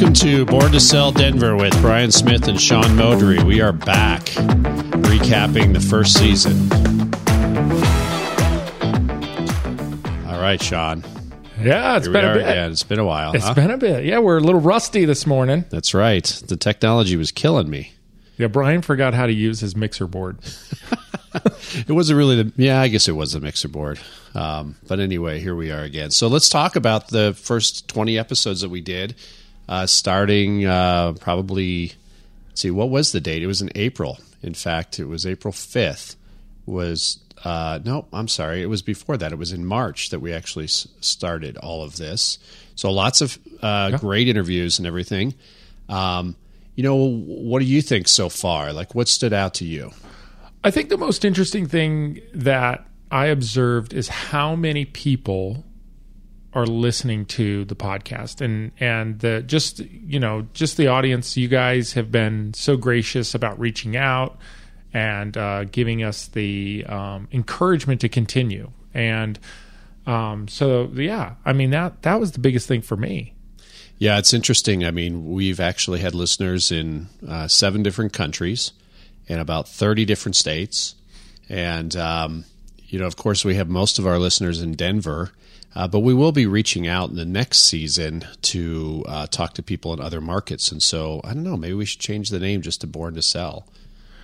Welcome to Born to Sell Denver with Brian Smith and Sean Moudry. We are back recapping the first season. All right, Sean. Yeah, it's Here been a bit. again. It's been a while. It's huh? been a bit. Yeah, we're a little rusty this morning. That's right. The technology was killing me. Yeah, Brian forgot how to use his mixer board. It wasn't really the yeah, I guess it was the mixer board. Um, but anyway, here we are again. So let's talk about the first twenty episodes that we did, uh, starting uh, probably. Let's see, what was the date? It was in April. In fact, it was April fifth. Was uh, no, I'm sorry, it was before that. It was in March that we actually s- started all of this. So lots of uh, great interviews and everything. Um, you know, what do you think so far? Like, what stood out to you? I think the most interesting thing that I observed is how many people are listening to the podcast and and the just you know just the audience you guys have been so gracious about reaching out and uh, giving us the um, encouragement to continue and um, so yeah I mean that that was the biggest thing for me Yeah, it's interesting. I mean, we've actually had listeners in uh, seven different countries and about 30 different states. And, um, you know, of course, we have most of our listeners in Denver, uh, but we will be reaching out in the next season to uh, talk to people in other markets. And so, I don't know, maybe we should change the name just to Born to Sell.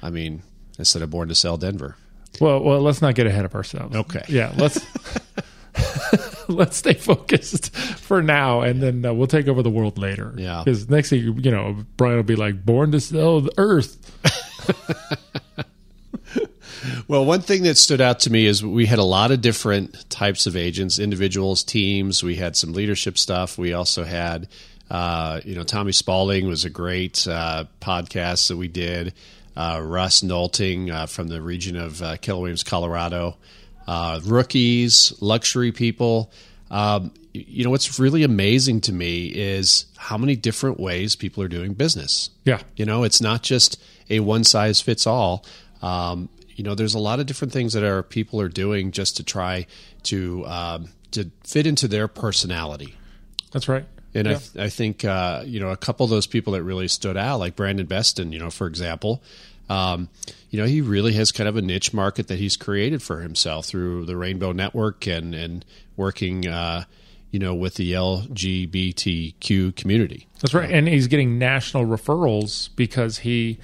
I mean, instead of Born to Sell Denver. Well, well, let's not get ahead of ourselves. Okay. Yeah, let's let's stay focused for now, and then uh, we'll take over the world later. Yeah. Because next thing you know, Brian will be like, "Born to sell the earth." Well, one thing that stood out to me is we had a lot of different types of agents, individuals, teams. We had some leadership stuff. We also had, uh, you know, Tommy Spaulding was a great uh, podcast that we did. Uh, Russ Nolting uh, from the region of uh, Keller Williams, Colorado. Uh, rookies, luxury people. Um, you know, what's really amazing to me is how many different ways people are doing business. Yeah. You know, it's not just a one size fits all. Um, you know, there's a lot of different things that our people are doing just to try to um, to fit into their personality. That's right. And Yeah. I, I think uh, you know a couple of those people that really stood out, like Brandon Beston, you know, for example, um, you know, he really has kind of a niche market that he's created for himself through the Rainbow Network and and working, uh, you know, with the LGBTQ community. That's right. And he's getting national referrals because he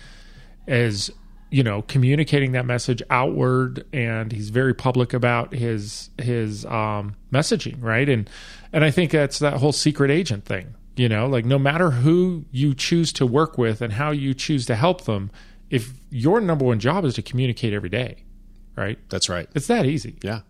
is, you know, communicating that message outward and he's very public about his his um messaging, right? And and I think that's that whole secret agent thing. You know, like no matter who you choose to work with and how you choose to help them, if your number one job is to communicate every day, right? That's right. It's that easy. Yeah.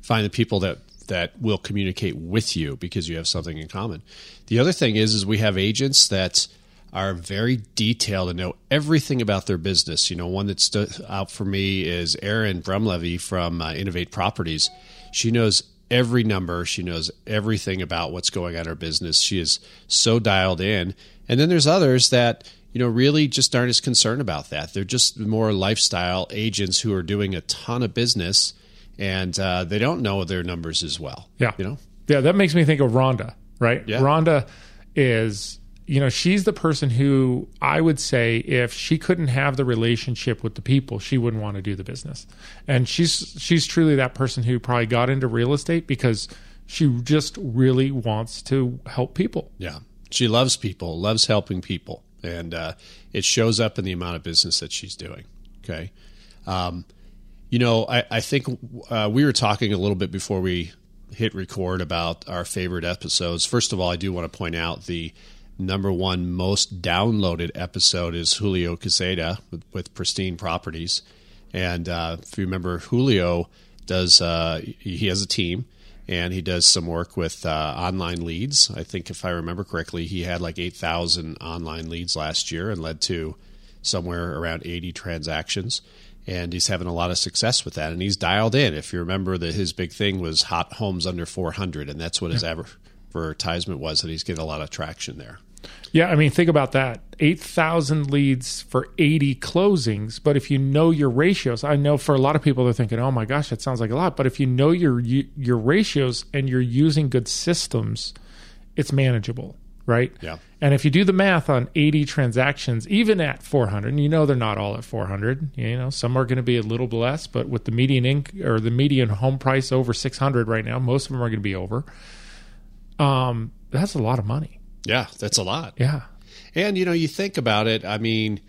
Find the people that that will communicate with you because you have something in common. The other thing is is we have agents that are very detailed and know everything about their business. You know, one that stood out for me is Erin Brumlevy from uh, Innovate Properties. She knows every number. She knows everything about what's going on in her business. She is so dialed in. And then there's others that you know really just aren't as concerned about that. They're just more lifestyle agents who are doing a ton of business and uh, they don't know their numbers as well. Yeah. you know. Yeah, that makes me think of Rhonda, right? Yeah. Rhonda is, you know, she's the person who I would say if she couldn't have the relationship with the people, she wouldn't want to do the business. And she's she's truly that person who probably got into real estate because she just really wants to help people. Yeah. She loves people, loves helping people. And uh, it shows up in the amount of business that she's doing. Okay. Um, you know, I, I think uh, we were talking a little bit before we hit record about our favorite episodes. First of all, I do want to point out the number one most downloaded episode is Julio Caseta with, with Pristine Properties. And uh, if you remember, Julio does, uh, he has a team and he does some work with uh, online leads. I think if I remember correctly, he had like 8,000 online leads last year and led to somewhere around 80 transactions. And he's having a lot of success with that. And he's dialed in. If you remember that his big thing was hot homes under 400, and that's what his advertisement was, that he's getting a lot of traction there. Yeah, I mean, think about that. 8,000 leads for 80 closings. But if you know your ratios, I know for a lot of people, they're thinking, oh my gosh, that sounds like a lot. But if you know your, your ratios and you're using good systems, it's manageable, right? Yeah. And if you do the math on 80 transactions, even at 400, and you know they're not all at 400, you know some are going to be a little less, but with the median inc- or the median home price over 600 right now, most of them are going to be over. Um, that's a lot of money. Yeah, that's a lot. Yeah. And you know, you think about it. I mean,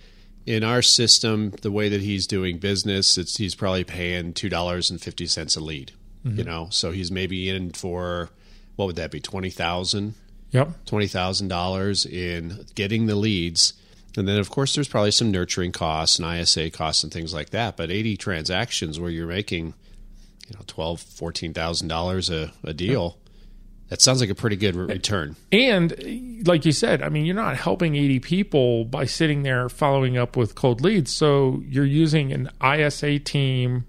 in our system, the way that he's doing business, it's he's probably paying two dollars and fifty cents a lead. You mm-hmm. know, so he's maybe in for what would that be twenty thousand Yep. twenty thousand dollars in getting the leads, and then of course there's probably some nurturing costs and ISA costs and things like that. But eighty transactions where you're making, you know, twelve fourteen thousand dollars a a deal, that sounds like a pretty good return. And like you said, I mean, you're not helping 80 people by sitting there following up with cold leads. So you're using an ISA team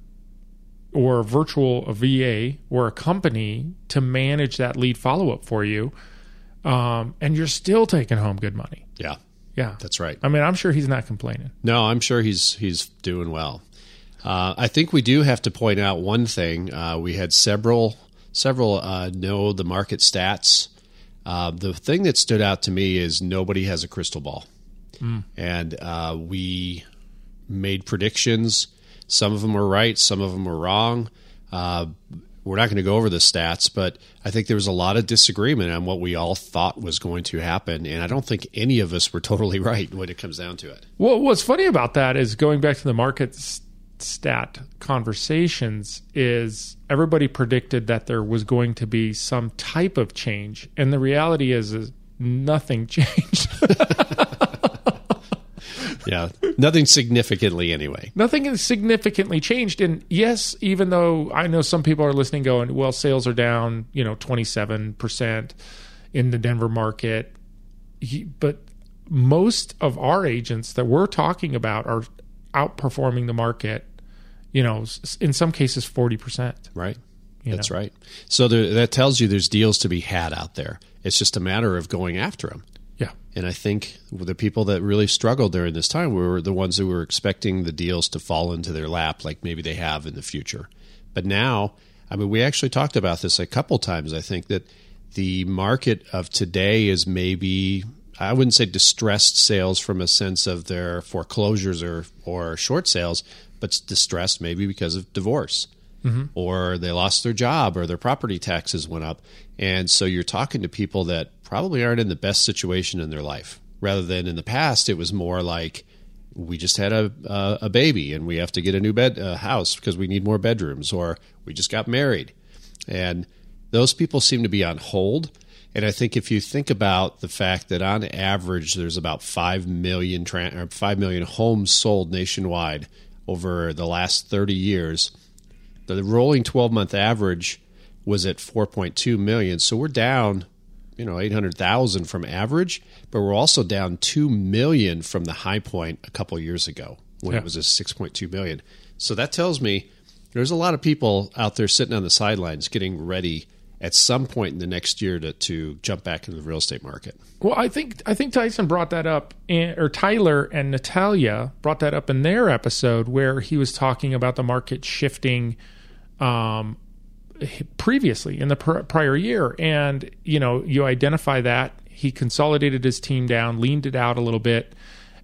or a virtual a VA or a company to manage that lead follow up for you. Um, and you're still taking home good money. Yeah, Yeah. that's right. I mean, I'm sure he's not complaining. No, I'm sure he's he's doing well. Uh, I think we do have to point out one thing. Uh, we had several several uh, know the market stats. Uh, the thing that stood out to me is nobody has a crystal ball, and uh, we made predictions. Some of them were right, some of them were wrong. Uh, we're not going to go over the stats, but I think there was a lot of disagreement on what we all thought was going to happen, and I don't think any of us were totally right when it comes down to it. Well, what's funny about that is going back to the market s- stat conversations is everybody predicted that there was going to be some type of change, and the reality is, is nothing changed. Yeah, nothing significantly anyway. nothing has significantly changed. And yes, even though I know some people are listening, going, "Well, sales are down," you know, twenty seven percent in the Denver market, but most of our agents that we're talking about are outperforming the market. You know, in some cases, forty percent. Right. That's know? right. So there, that tells you there's deals to be had out there. It's just a matter of going after them. Yeah, And I think the people that really struggled during this time were the ones who were expecting the deals to fall into their lap, like maybe they have in the future. But now, I mean, we actually talked about this a couple times. I think that the market of today is maybe, I wouldn't say distressed sales from a sense of their foreclosures or, or short sales, but distressed maybe because of divorce or they lost their job or their property taxes went up. And so you're talking to people that probably aren't in the best situation in their life. Rather than in the past, it was more like we just had a a, a baby and we have to get a new bed uh, house because we need more bedrooms, or we just got married, and those people seem to be on hold. And I think if you think about the fact that on average there's about five million tran or five million homes sold nationwide over the last 30 years, the rolling 12 month average was at 4.2 million. So we're down, you know, 800,000 from average, but we're also down 2 million from the high point a couple years ago when Yeah. it was a 6.2 million. So that tells me there's a lot of people out there sitting on the sidelines getting ready at some point in the next year to, to jump back into the real estate market. Well, I think I think Tyson brought that up, or Tyler and Natalia brought that up in their episode where he was talking about the market shifting um, previously in the pr- prior year, and you know you identify that he consolidated his team down, leaned it out a little bit,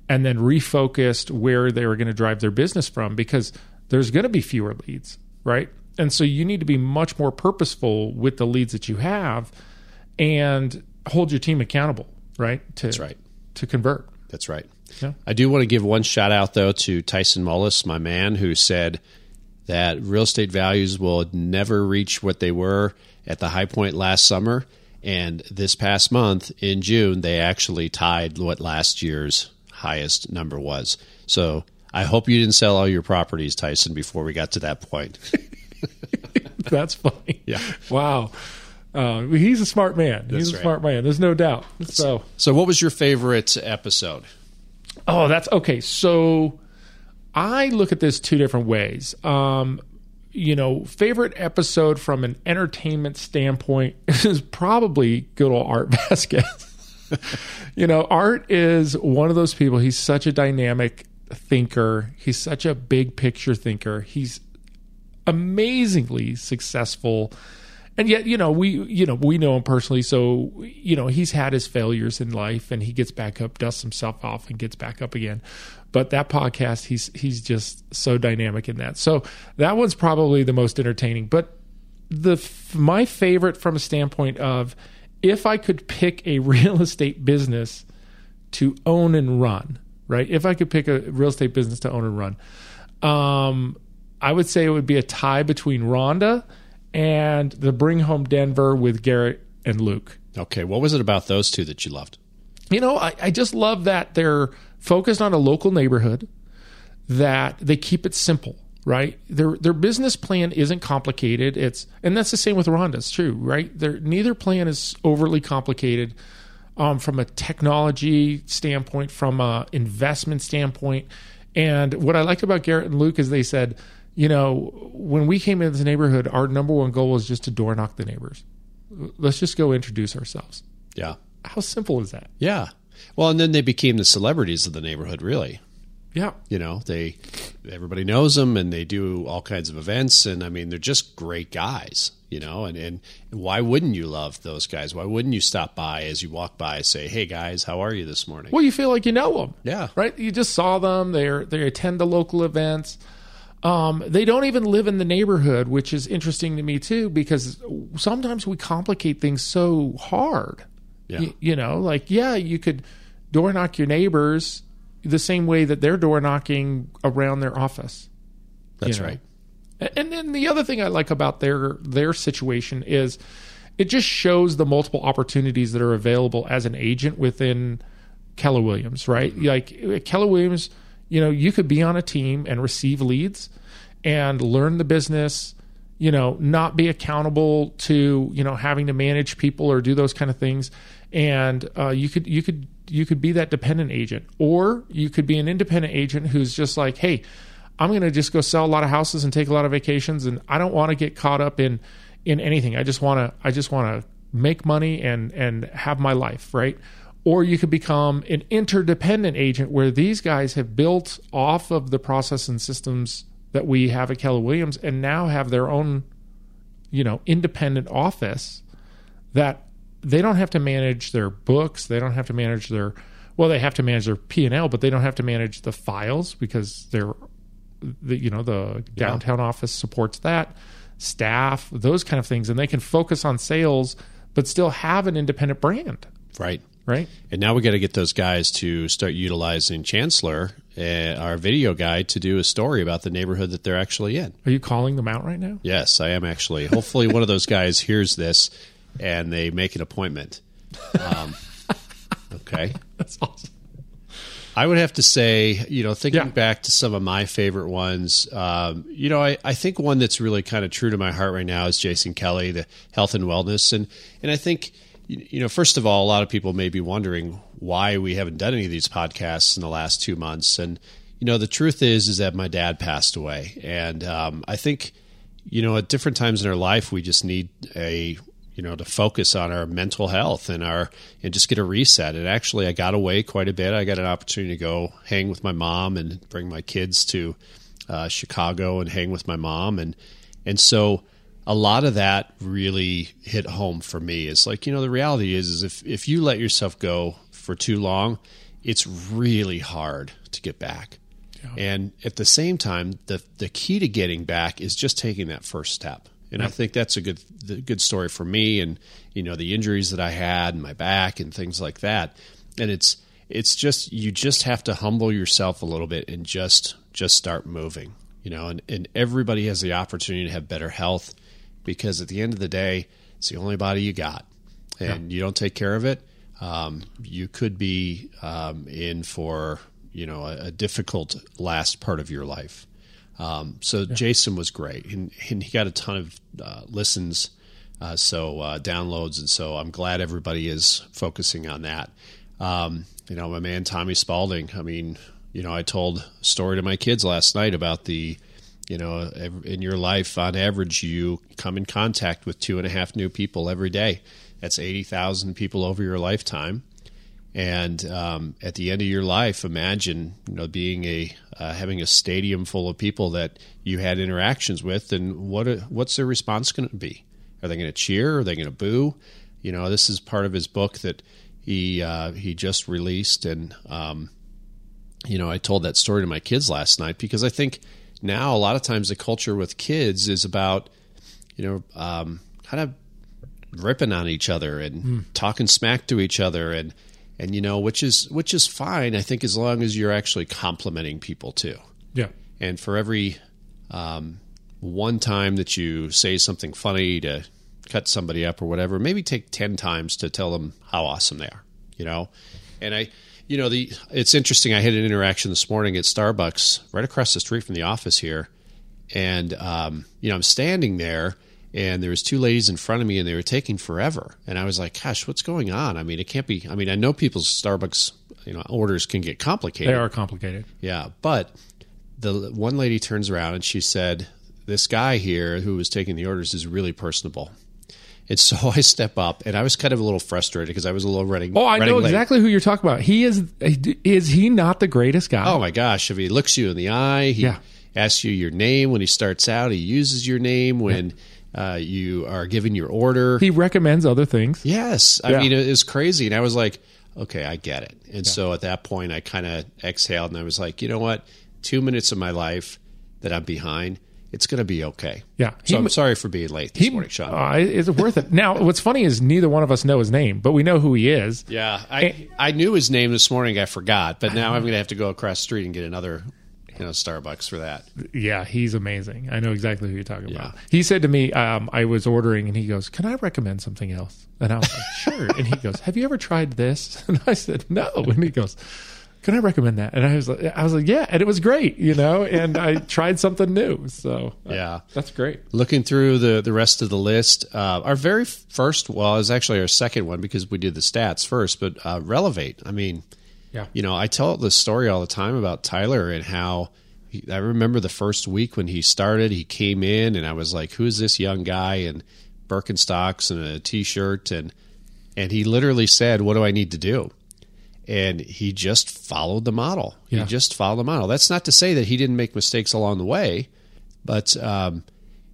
and then refocused where they were going to drive their business from because there's going to be fewer leads, right? And so you need to be much more purposeful with the leads that you have and hold your team accountable, right? To, That's right. To convert. That's right. Yeah. I do want to give one shout out though to Tyson Mullis, my man, who said that real estate values will never reach what they were at the high point last summer. And this past month in June, they actually tied what last year's highest number was. So I hope you didn't sell all your properties, Tyson, before we got to that point. That's funny. Yeah. Wow. Uh, he's a smart man. he's That's a right. smart man. There's no doubt. So, So, what was your favorite episode? oh, that's okay. So, I look at this two different ways. Um, you know, favorite episode from an entertainment standpoint is probably good old Art Vasquez. you know, Art is one of those people. He's such a dynamic thinker. He's such a big picture thinker. He's amazingly successful and yet you know we you know we know him personally, so you know he's had his failures in life, and he gets back up, dusts himself off, and gets back up again. But that podcast, he's he's just so dynamic in that. So that one's probably the most entertaining. But the my favorite from a standpoint of if I could pick a real estate business to own and run, right? If I could pick a real estate business to own and run, um, I would say it would be a tie between Rhonda and the Bring Home Denver with Garrett and Luke. Okay, what was it about those two that you loved? You know, I, I just love that they're focused on a local neighborhood, that they keep it simple, right? Their their business plan isn't complicated. It's and that's the same with Rhonda's too, right? Their neither plan is overly complicated um, from a technology standpoint, from a investment standpoint. And what I liked about Garrett and Luke is they said, you know, when we came into the neighborhood, our number one goal was just to door knock the neighbors. Let's just go introduce ourselves. Yeah. How simple is that? Yeah. Well, and then they became the celebrities of the neighborhood, really. Yeah. You know, they everybody knows them and they do all kinds of events and I mean they're just great guys, you know, and, and why wouldn't you love those guys? Why wouldn't you stop by as you walk by say, "Hey guys, how are you this morning?" Well, you feel like you know them. Yeah. Right? You just saw them. They are they attend the local events. Um, they don't even live in the neighborhood, which is interesting to me too, because sometimes we complicate things so hard. Yeah. Y- you know, like yeah, you could door knock your neighbors the same way that they're door knocking around their office. That's you know. right. And then the other thing I like about their their situation is it just shows the multiple opportunities that are available as an agent within Keller Williams, right? Like Keller Williams, you know, you could be on a team and receive leads and learn the business, you know, not be accountable to, you know, having to manage people or do those kind of things. And uh, you could you could you could be that dependent agent, or you could be an independent agent who's just like, hey, I'm going to just go sell a lot of houses and take a lot of vacations, and I don't want to get caught up in in anything. I just want to I just want to make money and and have my life right. Or you could become an interdependent agent where these guys have built off of the process and systems that we have at Keller Williams and now have their own, you know, independent office that they don't have to manage their books. They don't have to manage their well, they have to manage their P and L, but they don't have to manage the files because they're the you know the downtown office supports that staff, those kind of things, and they can focus on sales but still have an independent brand, Right. Right? And now we got to get those guys to start utilizing Chancellor, uh, our video guy, to do a story about the neighborhood that they're actually in. Are you calling them out right now? Yes, I am actually. Hopefully, one of those guys hears this and they make an appointment. Um, okay. That's awesome. I would have to say, you know, thinking Yeah. back to some of my favorite ones, um, you know, I, I think one that's really kind of true to my heart right now is Jason Kelly, the health and wellness. And, and I think, you know, first of all, a lot of people may be wondering why we haven't done any of these podcasts in the last two months. And, you know, the truth is, is that my dad passed away. And um, I think, you know, at different times in our life, we just need a you know to focus on our mental health and our and just get a reset and actually i got away quite a bit i got an opportunity to go hang with my mom and bring my kids to uh, chicago and hang with my mom and and so a lot of that really hit home for me It's like you know the reality is is if if you let yourself go for too long it's really hard to get back and at the same time, the the key to getting back is just taking that first step. And I think that's a good the good story for me and you know the injuries that I had and my back and things like that. And it's it's just you just have to humble yourself a little bit and just just start moving. You know, and, and everybody has the opportunity to have better health because at the end of the day, it's the only body you got. And you don't take care of it, um, you could be um, in for you know a, a difficult last part of your life. Um, so Jason was great, and, and he got a ton of uh, listens, uh, so uh, downloads, and so I'm glad everybody is focusing on that. Um, you know, my man Tommy Spaulding. I mean, you know, I told a story to my kids last night about the, you know, in your life, on average, you come in contact with two and a half new people every day. That's eighty thousand people over your lifetime. And um, at the end of your life, imagine you know being a uh, having a stadium full of people that you had interactions with, and what what's their response going to be? Are they going to cheer? Are they going to boo? You know, this is part of his book that he uh, he just released, and um, you know, I told that story to my kids last night because I think now a lot of times the culture with kids is about you know um, kind of ripping on each other and mm. talking smack to each other and and you know which is which is fine I think as long as you're actually complimenting people too. Yeah. And for every um, one time that you say something funny to cut somebody up or whatever, maybe take 10 times to tell them how awesome they are, you know? And I, you know, the it's interesting. I had an interaction this morning at Starbucks right across the street from the office here. And, um, you know, I'm standing there and there was two ladies in front of me and they were taking forever. And I was like, gosh, what's going on? I mean, it can't be, I mean, I know people's Starbucks, you know, orders can get complicated. They are complicated. Yeah. But the one lady turns around and she said, this guy here who was taking the orders is really personable. And so I step up, and I was kind of a little frustrated because I was a little running. Oh, I running know late. exactly who you're talking about. He is. Is he not the greatest guy? Oh my gosh! If he looks you in the eye, he Yeah. asks you your name when he starts out. He uses your name when uh, you are giving your order. He recommends other things. yes, I Yeah. mean it was crazy, and I was like, okay, I get it. And so at that point, I kind of exhaled, and I was like, you know what? Two minutes of my life that I'm behind, it's going to be okay. Yeah. So He I'm sorry for being late this morning, Sean. Uh, it's worth it. Now, what's funny is neither one of us know his name, but we know who he is. Yeah, I I knew his name this morning. I forgot, but now I'm going to have to go across the street and get another, you know, Starbucks for that. Yeah, he's amazing. I know exactly who you're talking Yeah. about. He said to me, um, I was ordering, and he goes, "Can I recommend something else?" And I was like, "Sure." And he goes, "Have you ever tried this?" And I said, "No." And he goes, "Can I recommend that?" And I was like, "I was like, yeah." And it was great, you know. And I tried something new, so uh, Yeah. that's great. Looking through the the rest of the list, uh, our very first, well, it was actually our second one because we did the stats first, but uh, Relevate. I mean, Yeah. you know, I tell this story all the time about Tyler and how he, I remember the first week when he started, he came in and I was like, "Who's this young guy?" in Birkenstocks and a t-shirt and and he literally said, "What do I need to do?" And he just followed the model. Yeah. He just followed the model. That's not to say that he didn't make mistakes along the way, but um,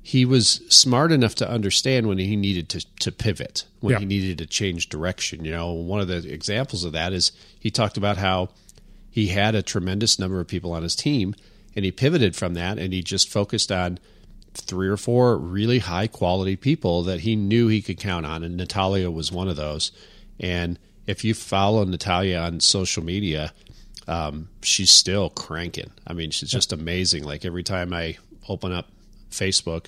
he was smart enough to understand when he needed to, to pivot, when Yeah. he needed to change direction. You know, one of the examples of that is he talked about how he had a tremendous number of people on his team, and he pivoted from that, and he just focused on three or four really high quality people that he knew he could count on, and Natalia was one of those. And if you follow Natalia on social media, um, she's still cranking. I mean, she's just amazing. Like every time I open up Facebook,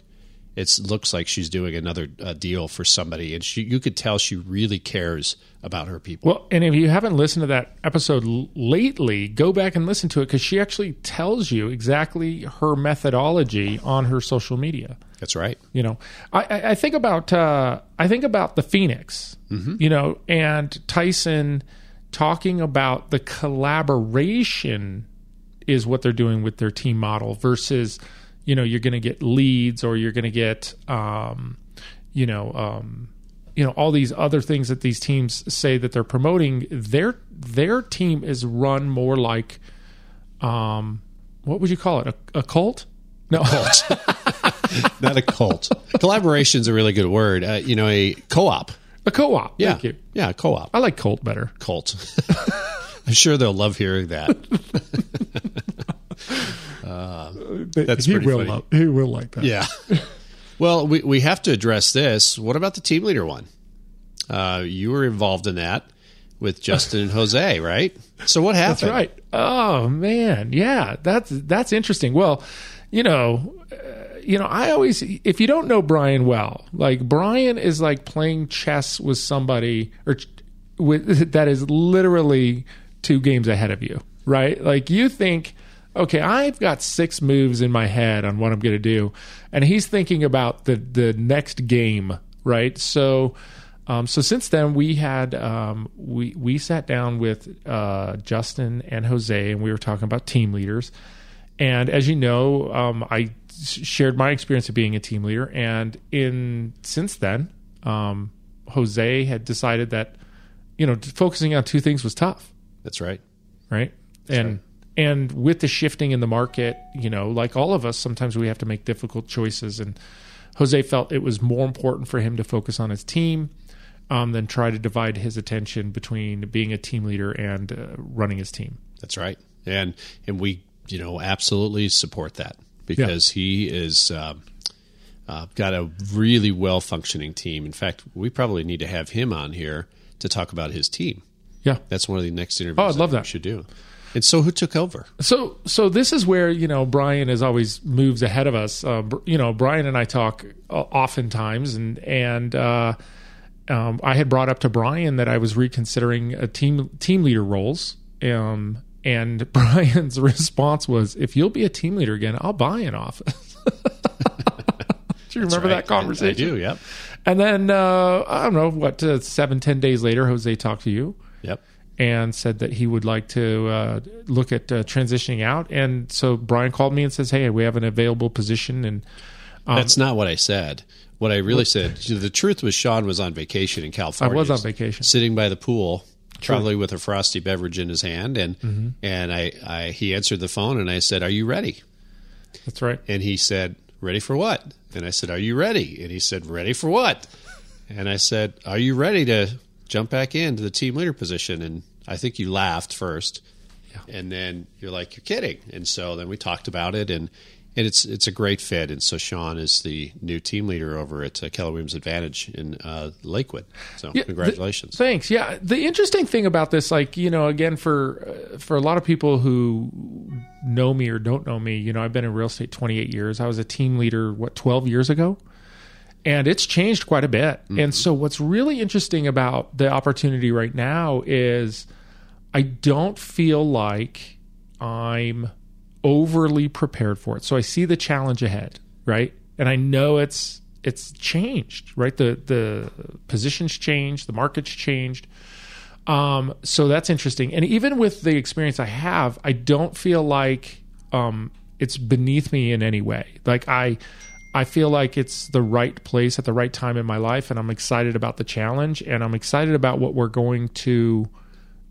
it looks like she's doing another uh, deal for somebody, and she you could tell she really cares about her people. Well, and if you haven't listened to that episode l- lately, go back and listen to it because she actually tells you exactly her methodology on her social media. That's right. You know, I, I I think about uh, I think about the Phoenix, you know, and Tyson talking about the collaboration is what they're doing with their team model versus, you know, you're going to get leads or you're going to get, um, you know, um, you know, all these other things that these teams say that they're promoting. Their their team is run more like, um, what would you call it? A, a cult? No, Not a cult. Collaboration is a really good word. Uh, you know, a co-op. a co-op. Yeah, Thank you. yeah, co-op. I like cult better. Cult. I'm sure they'll love hearing that. That's he will funny. love- he will like that. Yeah. well, we we have to address this. What about the team leader one? Uh, you were involved in that with Justin and Jose, right? So what happened? That's right. Oh man, yeah, that's that's interesting. Well, you know, uh, you know, I always if you don't know Brian well, like Brian is like playing chess with somebody or with that is literally two games ahead of you, right? Like you think, okay, I've got six moves in my head on what I'm going to do, and he's thinking about the the next game, right? So. Um, so since then, we had um, we we sat down with uh, Justin and Jose, and we were talking about team leaders. And as you know, um, I shared my experience of being a team leader, and in since then, um, Jose had decided that you know focusing on two things was tough, That's right. right? and and with the shifting in the market, you know, like all of us, sometimes we have to make difficult choices. And Jose felt it was more important for him to focus on his team um, than try to divide his attention between being a team leader and uh, running his team. That's right, and and we you know absolutely support that because yeah. he is. Um, uh, got a really well functioning team. In fact, we probably need to have him on here to talk about his team. Yeah, that's one of the next interviews. Oh, I'd love that. should do. And so, who took over? So, so this is where you know Brian is always moves ahead of us. Uh, you know, Brian and I talk uh, oftentimes, and and uh, um, I had brought up to Brian that I was reconsidering a team team leader roles. Um, and Brian's response was, "If you'll be a team leader again, I'll buy an office." do you remember right. that conversation? I, do. Yep. And then uh, I don't know what uh, seven ten days later, Jose talked to you. Yep. And said that he would like to uh, look at uh, transitioning out, and so Brian called me and says, "Hey, we have an available position." And um, that's not what I said. What I really said, the truth was, Sean was on vacation in California. I was on vacation, sitting by the pool, probably with a frosty beverage in his hand, and mm-hmm. and I, I he answered the phone, and I said, "Are you ready?" That's right. And he said, "Ready for what?" And I said, Are you ready? And he said, Ready for what? And I said, Are you ready to jump back into the team leader position? And I think you laughed first. Yeah. And then you're like, You're kidding. And so then we talked about it and and it's it's a great fit. And so Sean is the new team leader over at uh, Keller Williams Advantage in uh, Lakewood. So yeah, congratulations. The, thanks. Yeah, the interesting thing about this, like you know, again for uh, for a lot of people who know me or don't know me, you know, I've been in real estate 28 years. I was a team leader what 12 years ago. And it's changed quite a bit. Mm-hmm. And so, what's really interesting about the opportunity right now is I don't feel like I'm overly prepared for it. So I see the challenge ahead, right? And I know it's it's changed, right? The the positions changed, the market's changed. Um, so that's interesting. And even with the experience I have, I don't feel like um, it's beneath me in any way. Like I I feel like it's the right place at the right time in my life and I'm excited about the challenge and I'm excited about what we're going to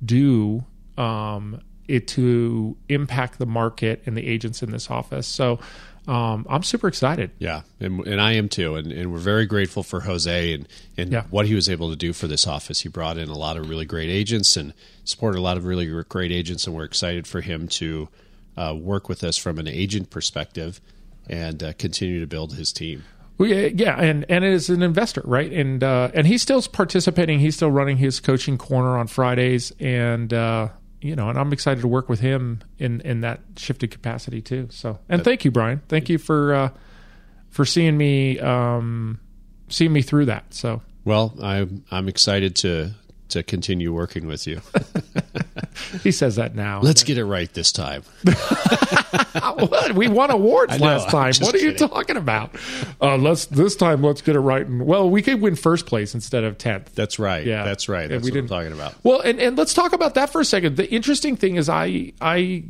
do um, it to impact the market and the agents in this office. So um, I'm super excited. Yeah, and, and I am too. And, and, we're very grateful for Jose and, and yeah. what he was able to do for this office. He brought in a lot of really great agents and supported a lot of really great agents, and we're excited for him to uh, work with us from an agent perspective and uh, continue to build his team. Well, yeah, and and as an investor, right? And uh, and he's still participating. He's still running his coaching corner on Fridays, and uh, you know, and I'm excited to work with him in in that shifted capacity too. So, and thank you, Brian. Thank you for uh, for seeing me um, seeing me through that. So, well, I'm I'm excited to to continue working with you. he says that now. Let's get it right this time. we won awards last time. What are kidding. you talking about? Uh, let's this time. Let's get it right. And well, we could win first place instead of tenth. That's right. Yeah, that's right. That's we what didn't, I'm talking about. Well, and, and let's talk about that for a second. The interesting thing is, I I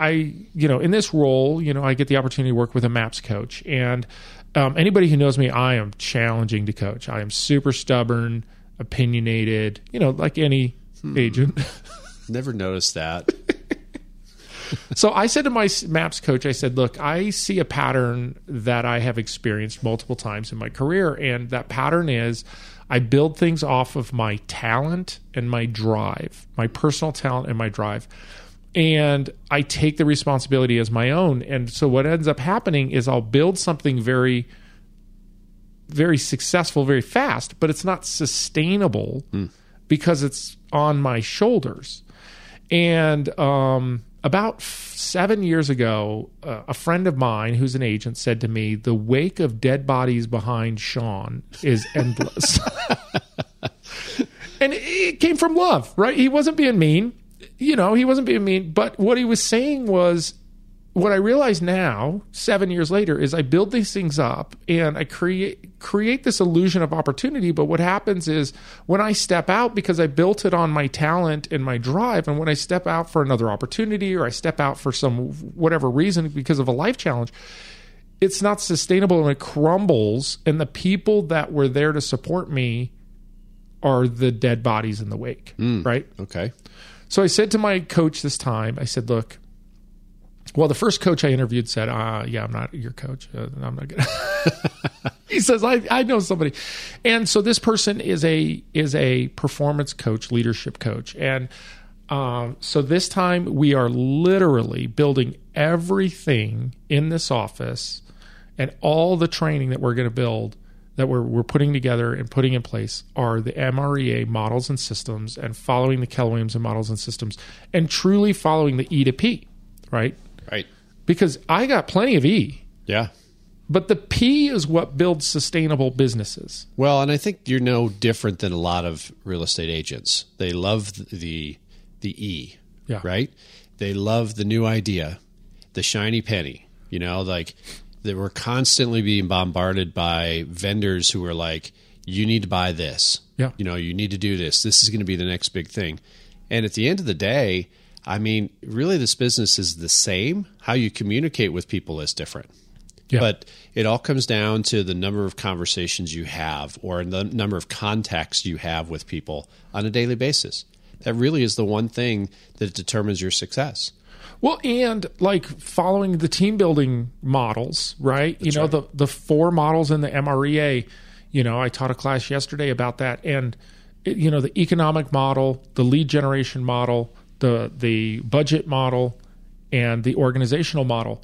I you know in this role, you know, I get the opportunity to work with a maps coach, and um, anybody who knows me, I am challenging to coach. I am super stubborn opinionated, you know, like any hmm. agent. Never noticed that. so I said to my maps coach, I said, look, I see a pattern that I have experienced multiple times in my career. And that pattern is I build things off of my talent and my drive, my personal talent and my drive. And I take the responsibility as my own. And so what ends up happening is I'll build something very very successful very fast, but it's not sustainable mm. because it's on my shoulders. And um, about seven years ago, uh, a friend of mine who's an agent said to me, The wake of dead bodies behind Sean is endless. and it came from love, right? He wasn't being mean. You know, he wasn't being mean. But what he was saying was, what I realize now, seven years later, is I build these things up and I create create this illusion of opportunity. But what happens is when I step out because I built it on my talent and my drive, and when I step out for another opportunity or I step out for some whatever reason because of a life challenge, it's not sustainable and it crumbles. And the people that were there to support me are the dead bodies in the wake, mm, right? Okay. So I said to my coach this time, I said, look, Well, the first coach I interviewed said, uh, "Yeah, I'm not your coach. Uh, I'm not gonna." he says, "I I know somebody," and so this person is a is a performance coach, leadership coach, and um, so this time we are literally building everything in this office and all the training that we're going to build that we're, we're putting together and putting in place are the MREA models and systems and following the Keller Williams and models and systems and truly following the E to P, right? Right. Because I got plenty of E, Yeah. but the P is what builds sustainable businesses. Well, and I think you're no different than a lot of real estate agents. They love the the E, Yeah. right? They love the new idea, the shiny penny. You know, like they were constantly being bombarded by vendors who were like, "You need to buy this. Yeah. You know, you need to do this. This is going to be the next big thing." And at the end of the day, I mean, really, this business is the same. How you communicate with people is different. Yeah. But it all comes down to the number of conversations you have or the number of contacts you have with people on a daily basis. That really is the one thing that determines your success. Well, and like following the team building models, right? you know, right. the the four models in the MREA. You know, I taught a class yesterday about that, and you know, the economic model, the lead generation model, the the budget model, and the organizational model.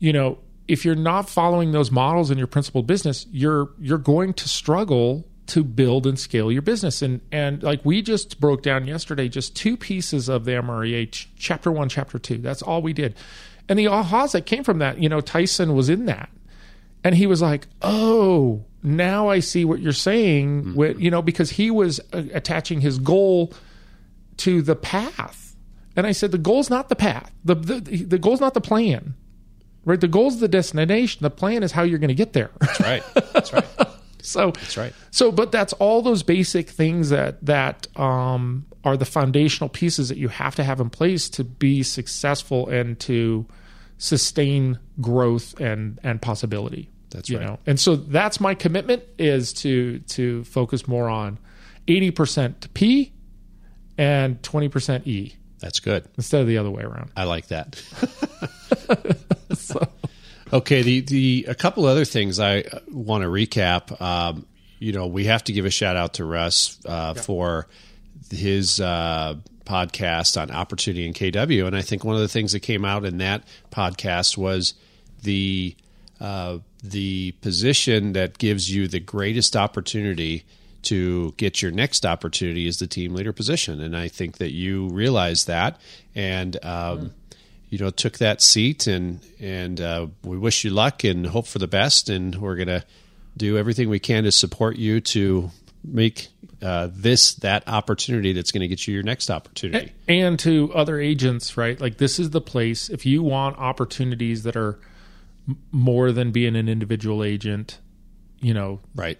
You know, if you're not following those models in your principal business, you're you're going to struggle to build and scale your business. And and like we just broke down yesterday, just two pieces of the MREA, ch- chapter one, chapter two. That's all we did. And the ahas that came from that, you know, Tyson was in that, and he was like, "Oh, now I see what you're saying." With you know, because he was uh, attaching his goal to the path, and I said, "The goal's not the path. the the The goal's not the plan." Right, the goal's the destination. The plan is how you're going to get there. That's right. That's right. So That's right. So, but that's all those basic things that that um, are the foundational pieces that you have to have in place to be successful and to sustain growth and and possibility. That's you right. know, and so that's my commitment is to to focus more on eighty percent P and twenty percent E That's good. instead of the other way around. I like that. Okay, the the a couple other things I want to recap. Um, you know, we have to give a shout out to Russ uh, for his uh, podcast on opportunity in KW, and I think one of the things that came out in that podcast was the uh, the position that gives you the greatest opportunity to get your next opportunity is the team leader position, and I think that you realize that and. Um, you know took that seat and and uh, we wish you luck and hope for the best and we're gonna do everything we can to support you to make uh, this that opportunity that's going to get you your next opportunity. and to other agents, right? Like this is the place if you want opportunities that are more than being an individual agent. You know, Right?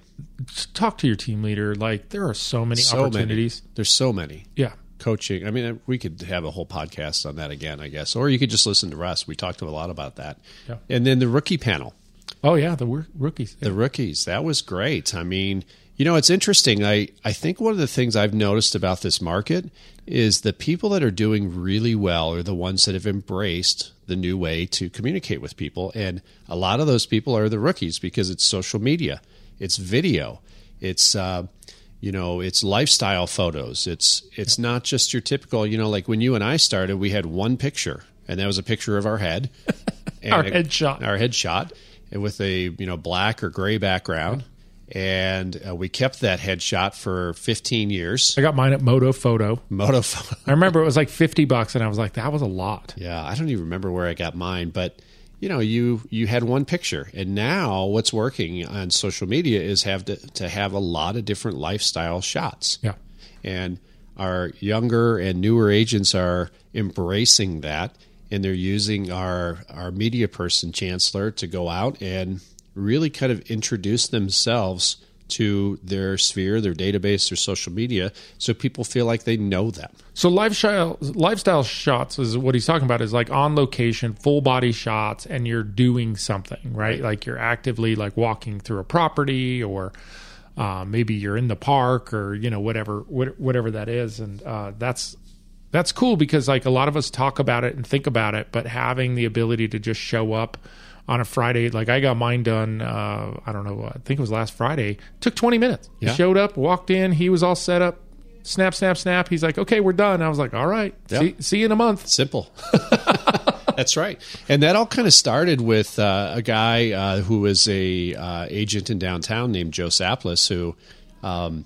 talk to your team leader. Like there are so many So opportunities. many. There's so many Yeah, coaching. I mean, uh, we could have a whole podcast on that again, I guess, or you could just listen to Russ. We talked a lot about that. Yeah. And then the rookie panel. Oh yeah, the wor- rookies. the rookies that was great i mean you know it's interesting i i think one of the things i've noticed about this market is the people that are doing really well are the ones that have embraced the new way to communicate with people. And a lot of those people are the rookies because it's social media it's video it's uh, you know it's lifestyle photos. It's it's not just your typical you know like when you and i started we had one picture and that was a picture of our head. And Our headshot. our headshot and with a you know black or gray background and uh, we kept that headshot for 15 years I got mine at Moto Photo. moto I remember it was like fifty bucks, and I was like, that was a lot. yeah i don't even remember where i got mine but you know you you had one picture and now what's working on social media is have to, to have a lot of different lifestyle shots Yeah. and our younger and newer agents are embracing that and they're using our our media person chancellor to go out and really kind of introduce themselves to their sphere their database their social media so people feel like they know them. So lifestyle lifestyle shots is what he's talking about is like on location, full body shots, and you're doing something, right? Like you're actively like walking through a property, or uh, maybe you're in the park, or you know whatever what, whatever that is, and uh, that's that's cool because like a lot of us talk about it and think about it, but having the ability to just show up on a Friday, like I got mine done. Uh, I don't know. I think it was last Friday. Took 20 minutes. Yeah. He showed up, walked in. He was all set up. Snap, snap, snap. He's like, okay, we're done. I was like, all right. Yeah. See, see you in a month. Simple. That's right. And that all kind of started with uh, a guy uh, who was a uh, agent in downtown named Joe Saplis, who um,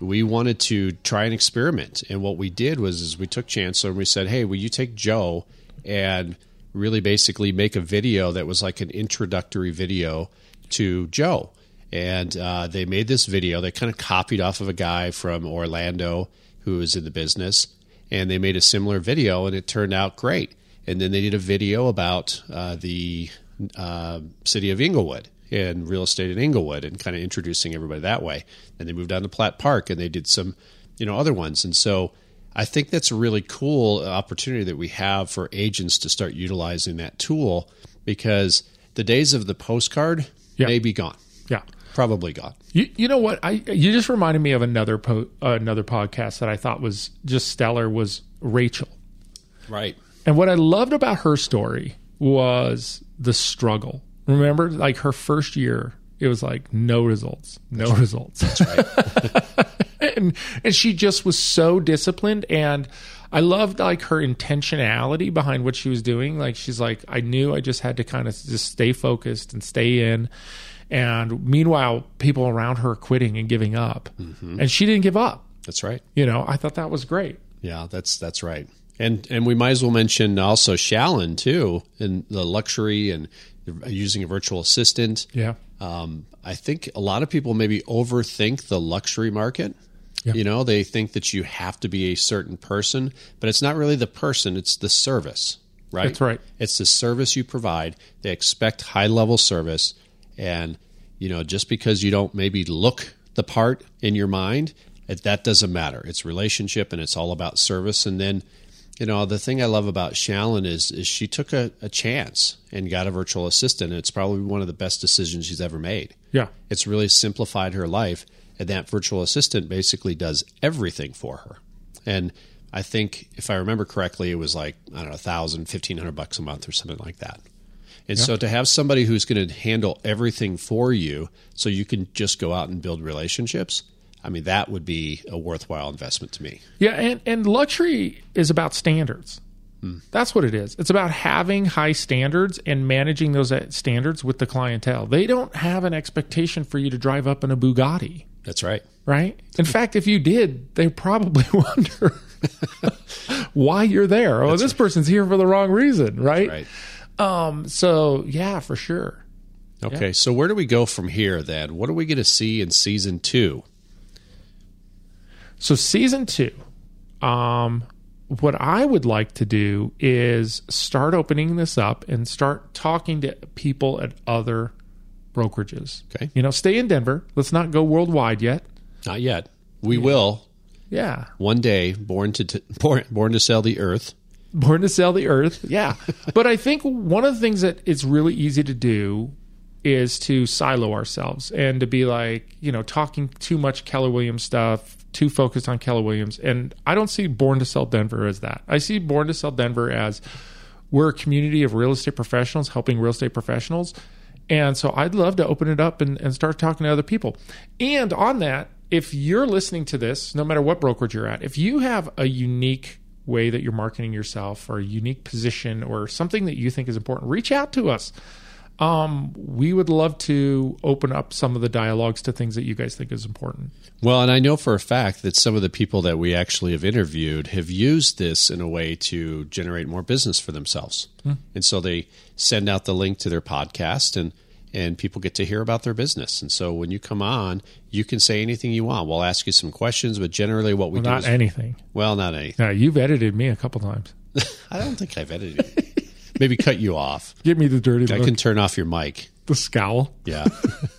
we wanted to try an experiment. And what we did was is we took Chancellor and we said, hey, will you take Joe and really basically make a video that was like an introductory video to Joe. And uh, they made this video. They kind of copied off of a guy from Orlando who was in the business, and they made a similar video, and it turned out great. And then they did a video about uh, the uh, city of Englewood and real estate in Englewood, and kind of introducing everybody that way. And they moved on to Platt Park, and they did some, you know, other ones. And so I think that's a really cool opportunity that we have for agents to start utilizing that tool because the days of the postcard Yeah. may be gone, Yeah. probably gone. You, you know what? I you just reminded me of another po- uh, another podcast that I thought was just stellar was Rachel. Right. And what I loved about her story was the struggle. Remember, like her first year, it was like no results, no results. and and she just was so disciplined and I loved like her intentionality behind what she was doing. Like she's like, I knew I just had to kind of just stay focused and stay in. And meanwhile, people around her are quitting and giving up, and she didn't give up. That's right. You know, I thought that was great. Yeah, that's that's right. And and we might as well mention also Shallon too, in the luxury and using a virtual assistant. Yeah, Um, I think a lot of people maybe overthink the luxury market. Yeah. You know, they think that you have to be a certain person, but it's not really the person, it's the service, right? That's right. It's the service you provide. They expect high level service. And, you know, just because you don't maybe look the part in your mind, it, that doesn't matter. It's relationship and it's all about service. And then, you know, the thing I love about Shallon is, is she took a, a chance and got a virtual assistant. And it's probably one of the best decisions she's ever made. yeah, It's really simplified her life, and that virtual assistant basically does everything for her. And I think, if I remember correctly, it was like I don't know, thousand, fifteen hundred bucks a month or something like that. And so to have somebody who's going to handle everything for you, so you can just go out and build relationships, I mean, that would be a worthwhile investment to me. Yeah, and, and luxury is about standards. That's what it is. It's about having high standards and managing those uh, standards with the clientele. They don't have an expectation for you to drive up in a Bugatti, That's right. right? In fact, if you did, they probably wonder why you're there. Oh, this person's here for the wrong reason, right? Right. Um. So yeah, for sure. Okay. So where do we go from here then? What are we going to see in season two? So season two, um, what I would like to do is start opening this up and start talking to people at other brokerages. Okay. You know, stay in Denver. Let's not go worldwide yet. Not yet. We will Yeah. one day. Born to t- born, born to sell the earth. Born to sell the earth. Yeah. but I think one of the things that it's really easy to do is to silo ourselves and to be like, you know, talking too much Keller Williams stuff, too focused on Keller Williams. And I don't see Born to Sell Denver as that. I see Born to Sell Denver as we're a community of real estate professionals helping real estate professionals. And so I'd love to open it up and, and start talking to other people. And on that, if you're listening to this, no matter what brokerage you're at, if you have a unique way that you're marketing yourself or a unique position or something that you think is important, reach out to us. Um, we would love to open up some of the dialogues to things that you guys think is important. Well, and I know for a fact that some of the people that we actually have interviewed have used this in a way to generate more business for themselves. And so they send out the link to their podcast and and people get to hear about their business. And so when you come on, you can say anything you want. We'll ask you some questions, but generally what we Well, do not is anything. well, not anything. Now, you've edited me a couple times. I don't think I've edited it. Maybe cut you off. Give me the dirty I look, can turn off your mic. the scowl. Yeah.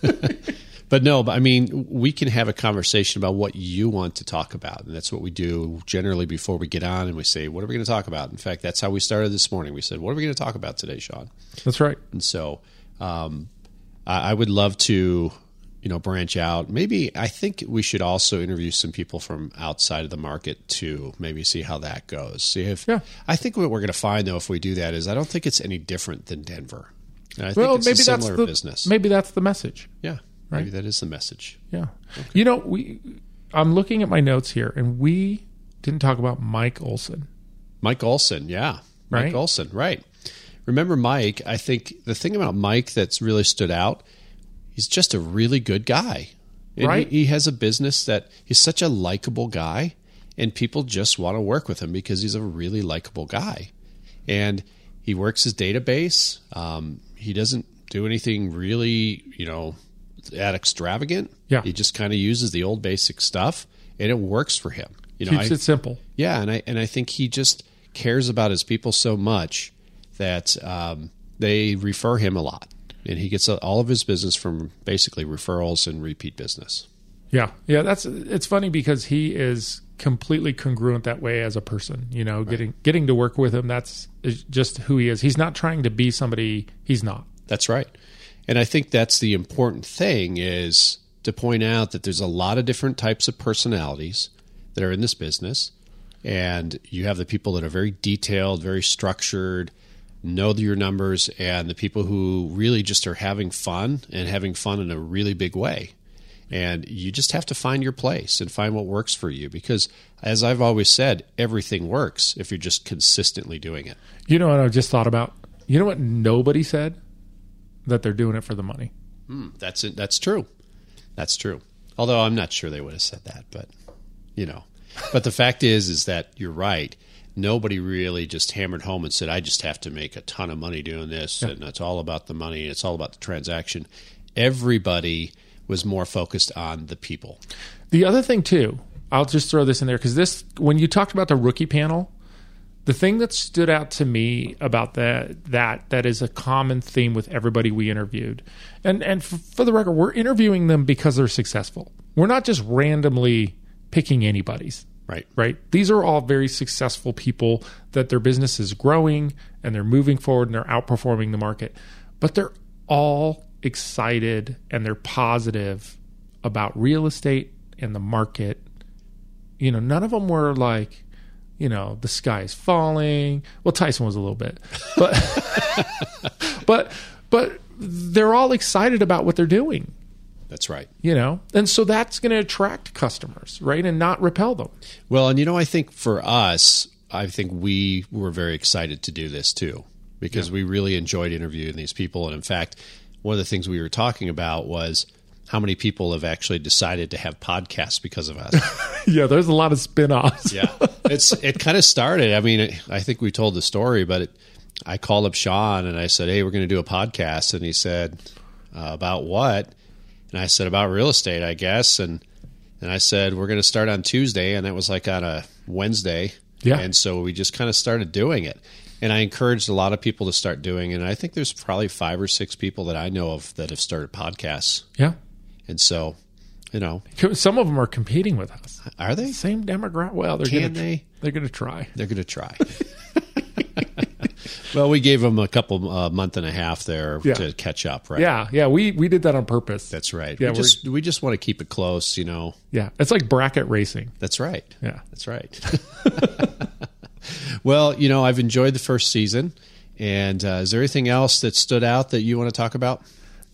but no, but I mean, we can have a conversation about what you want to talk about. And that's what we do generally before we get on and we say, what are we going to talk about? In fact, that's how we started this morning. We said, what are we going to talk about today, Sean? That's right. And so um, I, I would love to, you know, branch out. Maybe I think we should also interview some people from outside of the market too. Maybe see how that goes. See if Yeah. I think what we're going to find though, if we do that, is I don't think it's any different than Denver. And I think well, it's maybe a that's similar the business. maybe that's the message. yeah, maybe that is the message. Yeah. You know, we I'm looking at my notes here and we didn't talk about Mike Olson. Mike Olson, yeah. Mike Olson, right. Remember Mike, I think the thing about Mike that's really stood out, he's just a really good guy. And Right. He, he has a business that he's such a likable guy, and people just want to work with him because he's a really likable guy. And he works his database. Um, he doesn't do anything really, you know, that extravagant. Yeah. He just kind of uses the old basic stuff, and it works for him. You know, Keeps I- it simple. yeah, and I and I think he just cares about his people so much that um, they refer him a lot, and he gets all of his business from basically referrals and repeat business. Yeah. Yeah, that's it's funny because he is completely congruent that way as a person, you know, getting getting to work with him that's is just who he is. He's not trying to be somebody he's not. That's right, and I think that's the important thing is to point out that there's a lot of different types of personalities that are in this business, and you have the people that are very detailed, very structured, know your numbers, and the people who really just are having fun and having fun in a really big way. And you just have to find your place and find what works for you because, as I've always said, everything works if you're just consistently doing it. You know what I just thought about? You know what nobody said? That they're doing it for the money. Hmm, that's it. That's true. That's true. Although I'm not sure they would have said that, but you know. But the fact is, is that you're right. Nobody really just hammered home and said, "I just have to make a ton of money doing this," and it's all about the money. It's all about the transaction. Everybody was more focused on the people. The other thing too, I'll just throw this in there because this when you talked about the rookie panel, the thing that stood out to me about that that that is a common theme with everybody we interviewed, and and f- for the record, we're interviewing them because they're successful. We're not just randomly picking anybody's. Right. Right. These are all very successful people that their business is growing and they're moving forward and they're outperforming the market. But they're all excited and they're positive about real estate and the market. You know, none of them were like, you know, the sky is falling. Well, Tyson was a little bit. But but but they're all excited about what they're doing That's right. you know and so that's going to attract customers right and not repel them Well, and you know, I think for us, I think we were very excited to do this too because we really enjoyed interviewing these people. And in fact, one of the things we were talking about was how many people have actually decided to have podcasts because of us. yeah there's a lot of spin-offs yeah, it's it kind of started. I mean, I think we told the story, but it, I called up Sean and I said, "Hey, we're going to do a podcast," and he said, uh, "About what?" And I said, "About real estate, I guess." And and I said, "We're going to start on Tuesday," and that was like on a Wednesday. Yeah. And so we just kind of started doing it. And I encouraged a lot of people to start doing it. And I think there's probably five or six people that I know of that have started podcasts. yeah And so, you know, some of them are competing with us are they? same demographic well they're Can to they? they're going to try They're going to try. well, we gave them a couple uh, month and a half there Yeah. to catch up, right? yeah yeah we we did that on purpose that's right. Yeah, we just we just want to keep it close, you know. yeah it's like bracket racing That's right. yeah That's right. well, you know, I've enjoyed the first season. And uh, is there anything else that stood out that you want to talk about?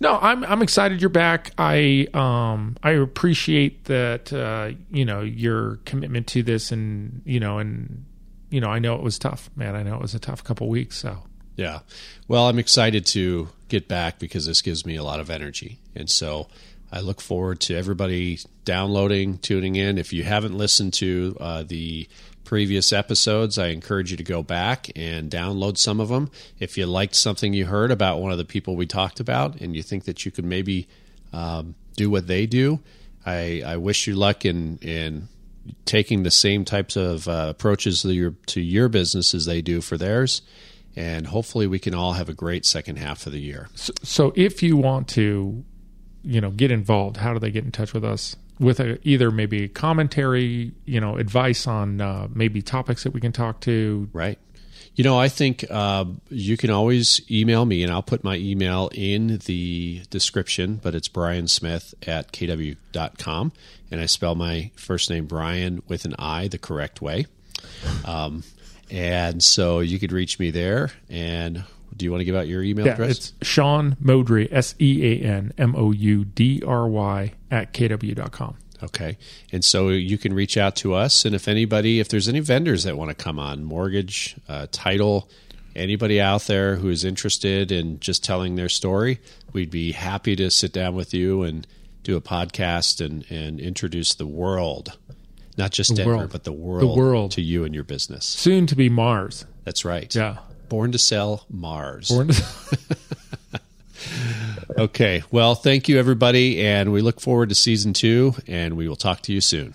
No, I'm I'm excited you're back. I um I appreciate that uh you know your commitment to this and you know and you know I know it was tough, man. I know it was a tough couple weeks, so Yeah. Well, I'm excited to get back because this gives me a lot of energy. And so I look forward to everybody downloading, tuning in. If you haven't listened to uh, the previous episodes, I encourage you to go back and download some of them. If you liked something you heard about one of the people we talked about and you think that you could maybe um, do what they do, I, I wish you luck in, in taking the same types of uh, approaches to your, to your business as they do for theirs and hopefully we can all have a great second half of the year. So, so if you want to, you know, get involved, how do they get in touch with us? With a, either maybe commentary, you know, advice on uh, maybe topics that we can talk to. Right. You know, I think uh, you can always email me, and I'll put my email in the description, but it's Brian Smith at kw.com. And I spell my first name Brian with an I the correct way. Um, and so you could reach me there. And do you want to give out your email Yeah, address? it's Sean Moudry, S E A N M O U D R Y, at kw.com. Okay. And so you can reach out to us. And if anybody, if there's any vendors that want to come on, mortgage, uh, title, anybody out there who is interested in just telling their story, we'd be happy to sit down with you and do a podcast and, and introduce the world, not just Denver, world. but the world, the world. to you and your business. Soon to be Mars. That's right. Yeah. Born to sell Mars. Born to- Okay. Well, thank you, everybody. And we look forward to season two, and we will talk to you soon.